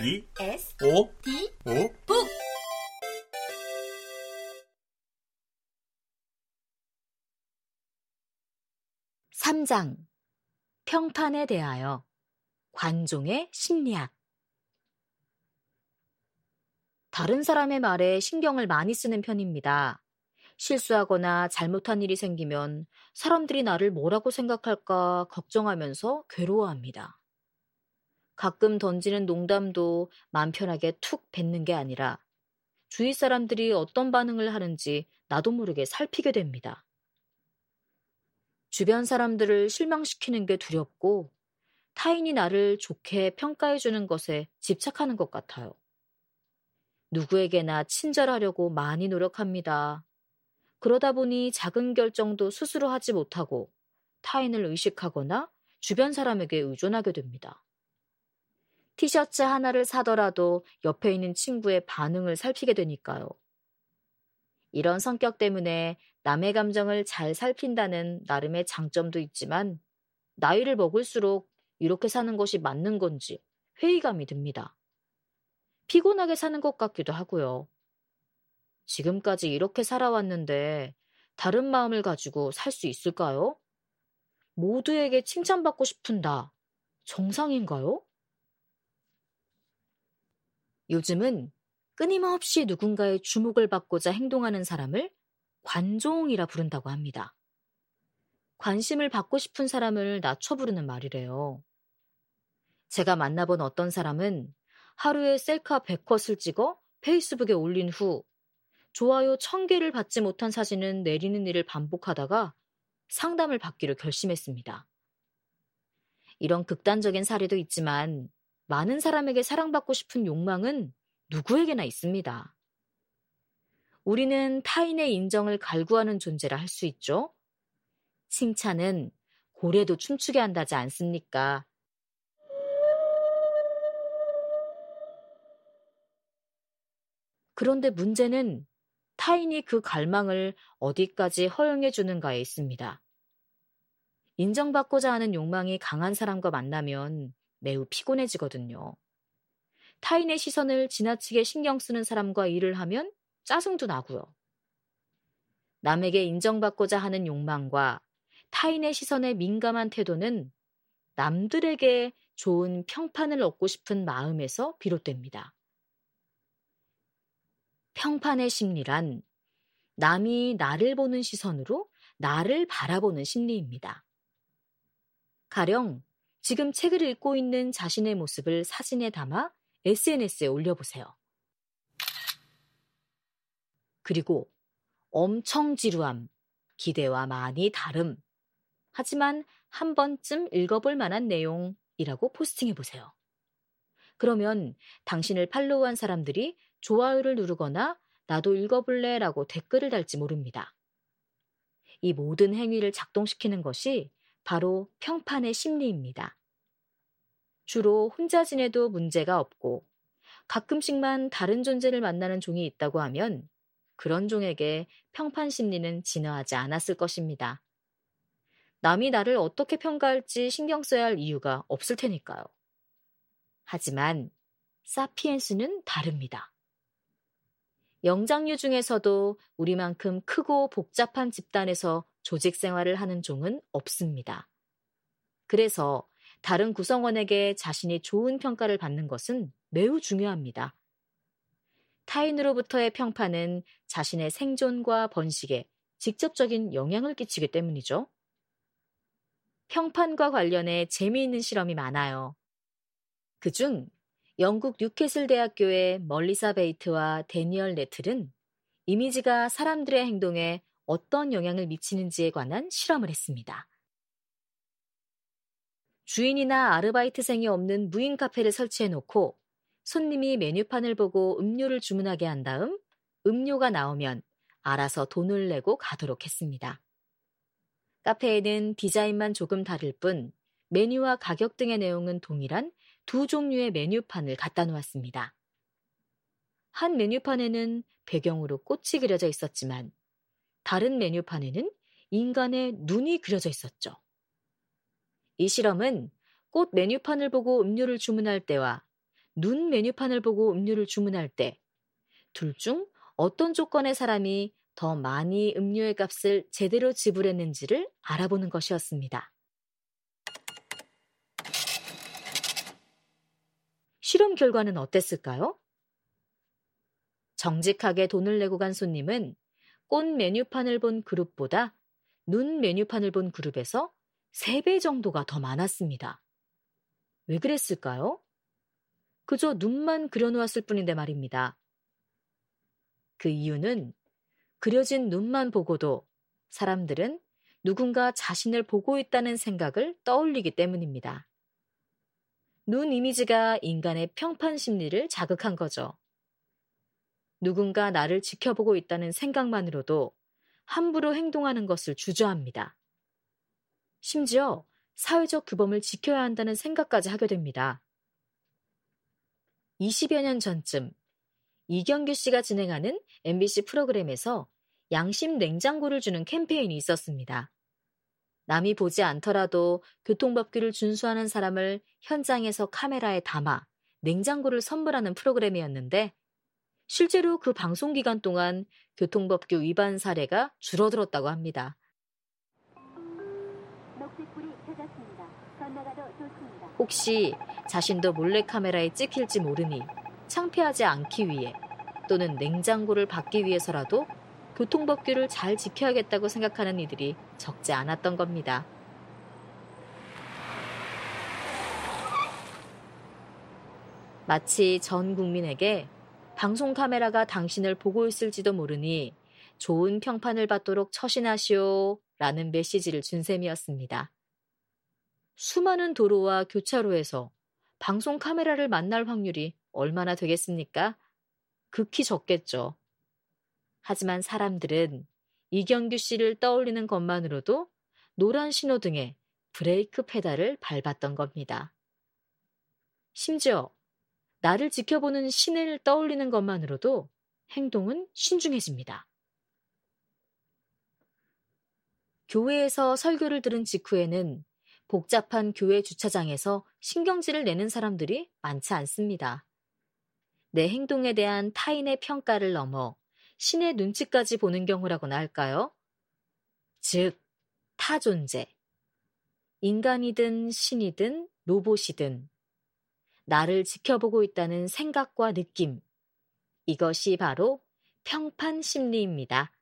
E S O D O 북 3장 평판에 대하여 관종의 심리학 다른 사람의 말에 신경을 많이 쓰는 편입니다. 실수하거나 잘못한 일이 생기면 사람들이 나를 뭐라고 생각할까 걱정하면서 괴로워합니다. 가끔 던지는 농담도 맘 편하게 툭 뱉는 게 아니라 주위 사람들이 어떤 반응을 하는지 나도 모르게 살피게 됩니다. 주변 사람들을 실망시키는 게 두렵고 타인이 나를 좋게 평가해주는 것에 집착하는 것 같아요. 누구에게나 친절하려고 많이 노력합니다. 그러다 보니 작은 결정도 스스로 하지 못하고 타인을 의식하거나 주변 사람에게 의존하게 됩니다. 티셔츠 하나를 사더라도 옆에 있는 친구의 반응을 살피게 되니까요. 이런 성격 때문에 남의 감정을 잘 살핀다는 나름의 장점도 있지만 나이를 먹을수록 이렇게 사는 것이 맞는 건지 회의감이 듭니다. 피곤하게 사는 것 같기도 하고요. 지금까지 이렇게 살아왔는데 다른 마음을 가지고 살 수 있을까요? 모두에게 칭찬받고 싶은 다. 정상인가요? 요즘은 끊임없이 누군가의 주목을 받고자 행동하는 사람을 관종이라 부른다고 합니다. 관심을 받고 싶은 사람을 낮춰 부르는 말이래요. 제가 만나본 어떤 사람은 하루에 셀카 100컷을 찍어 페이스북에 올린 후 좋아요 1000개를 받지 못한 사진은 내리는 일을 반복하다가 상담을 받기로 결심했습니다. 이런 극단적인 사례도 있지만 많은 사람에게 사랑받고 싶은 욕망은 누구에게나 있습니다. 우리는 타인의 인정을 갈구하는 존재라 할 수 있죠. 칭찬은 고래도 춤추게 한다지 않습니까? 그런데 문제는 타인이 그 갈망을 어디까지 허용해 주는가에 있습니다. 인정받고자 하는 욕망이 강한 사람과 만나면 매우 피곤해지거든요. 타인의 시선을 지나치게 신경 쓰는 사람과 일을 하면 짜증도 나고요. 남에게 인정받고자 하는 욕망과 타인의 시선에 민감한 태도는 남들에게 좋은 평판을 얻고 싶은 마음에서 비롯됩니다. 평판의 심리란 남이 나를 보는 시선으로 나를 바라보는 심리입니다. 가령 지금 책을 읽고 있는 자신의 모습을 사진에 담아 SNS에 올려보세요. 그리고 엄청 지루함, 기대와 많이 다름. 하지만 한 번쯤 읽어볼 만한 내용이라고 포스팅해보세요. 그러면 당신을 팔로우한 사람들이 좋아요를 누르거나 나도 읽어볼래 라고 댓글을 달지 모릅니다. 이 모든 행위를 작동시키는 것이 바로 평판의 심리입니다. 주로 혼자 지내도 문제가 없고 가끔씩만 다른 존재를 만나는 종이 있다고 하면 그런 종에게 평판 심리는 진화하지 않았을 것입니다. 남이 나를 어떻게 평가할지 신경 써야 할 이유가 없을 테니까요. 하지만 사피엔스는 다릅니다. 영장류 중에서도 우리만큼 크고 복잡한 집단에서 조직 생활을 하는 종은 없습니다. 그래서 다른 구성원에게 자신이 좋은 평가를 받는 것은 매우 중요합니다. 타인으로부터의 평판은 자신의 생존과 번식에 직접적인 영향을 끼치기 때문이죠. 평판과 관련해 재미있는 실험이 많아요. 그중 영국 뉴캐슬 대학교의 멀리사 베이트와 데니얼 네틀은 이미지가 사람들의 행동에 어떤 영향을 미치는지에 관한 실험을 했습니다. 주인이나 아르바이트생이 없는 무인 카페를 설치해 놓고 손님이 메뉴판을 보고 음료를 주문하게 한 다음 음료가 나오면 알아서 돈을 내고 가도록 했습니다. 카페에는 디자인만 조금 다를 뿐 메뉴와 가격 등의 내용은 동일한 두 종류의 메뉴판을 갖다 놓았습니다. 한 메뉴판에는 배경으로 꽃이 그려져 있었지만 다른 메뉴판에는 인간의 눈이 그려져 있었죠. 이 실험은 꽃 메뉴판을 보고 음료를 주문할 때와 눈 메뉴판을 보고 음료를 주문할 때 둘 중 어떤 조건의 사람이 더 많이 음료의 값을 제대로 지불했는지를 알아보는 것이었습니다. 실험 결과는 어땠을까요? 정직하게 돈을 내고 간 손님은 꽃 메뉴판을 본 그룹보다 눈 메뉴판을 본 그룹에서 3배 정도가 더 많았습니다. 왜 그랬을까요? 그저 눈만 그려놓았을 뿐인데 말입니다. 그 이유는 그려진 눈만 보고도 사람들은 누군가 자신을 보고 있다는 생각을 떠올리기 때문입니다. 눈 이미지가 인간의 평판 심리를 자극한 거죠. 누군가 나를 지켜보고 있다는 생각만으로도 함부로 행동하는 것을 주저합니다. 심지어 사회적 규범을 지켜야 한다는 생각까지 하게 됩니다. 20여 년 전쯤 이경규 씨가 진행하는 MBC 프로그램에서 양심 냉장고를 주는 캠페인이 있었습니다. 남이 보지 않더라도 교통법규를 준수하는 사람을 현장에서 카메라에 담아 냉장고를 선물하는 프로그램이었는데 실제로 그 방송 기간 동안 교통법규 위반 사례가 줄어들었다고 합니다. 혹시 자신도 몰래카메라에 찍힐지 모르니 창피하지 않기 위해 또는 냉장고를 받기 위해서라도 교통법규를 잘 지켜야겠다고 생각하는 이들이 적지 않았던 겁니다. 마치 전 국민에게 방송 카메라가 당신을 보고 있을지도 모르니 좋은 평판을 받도록 처신하시오 라는 메시지를 준 셈이었습니다. 수많은 도로와 교차로에서 방송 카메라를 만날 확률이 얼마나 되겠습니까? 극히 적겠죠. 하지만 사람들은 이경규 씨를 떠올리는 것만으로도 노란 신호등에 브레이크 페달을 밟았던 겁니다. 심지어 나를 지켜보는 신을 떠올리는 것만으로도 행동은 신중해집니다. 교회에서 설교를 들은 직후에는 복잡한 교회 주차장에서 신경질을 내는 사람들이 많지 않습니다. 내 행동에 대한 타인의 평가를 넘어 신의 눈치까지 보는 경우라고나 할까요? 즉, 타존재. 인간이든 신이든 로봇이든 나를 지켜보고 있다는 생각과 느낌. 이것이 바로 평판 심리입니다.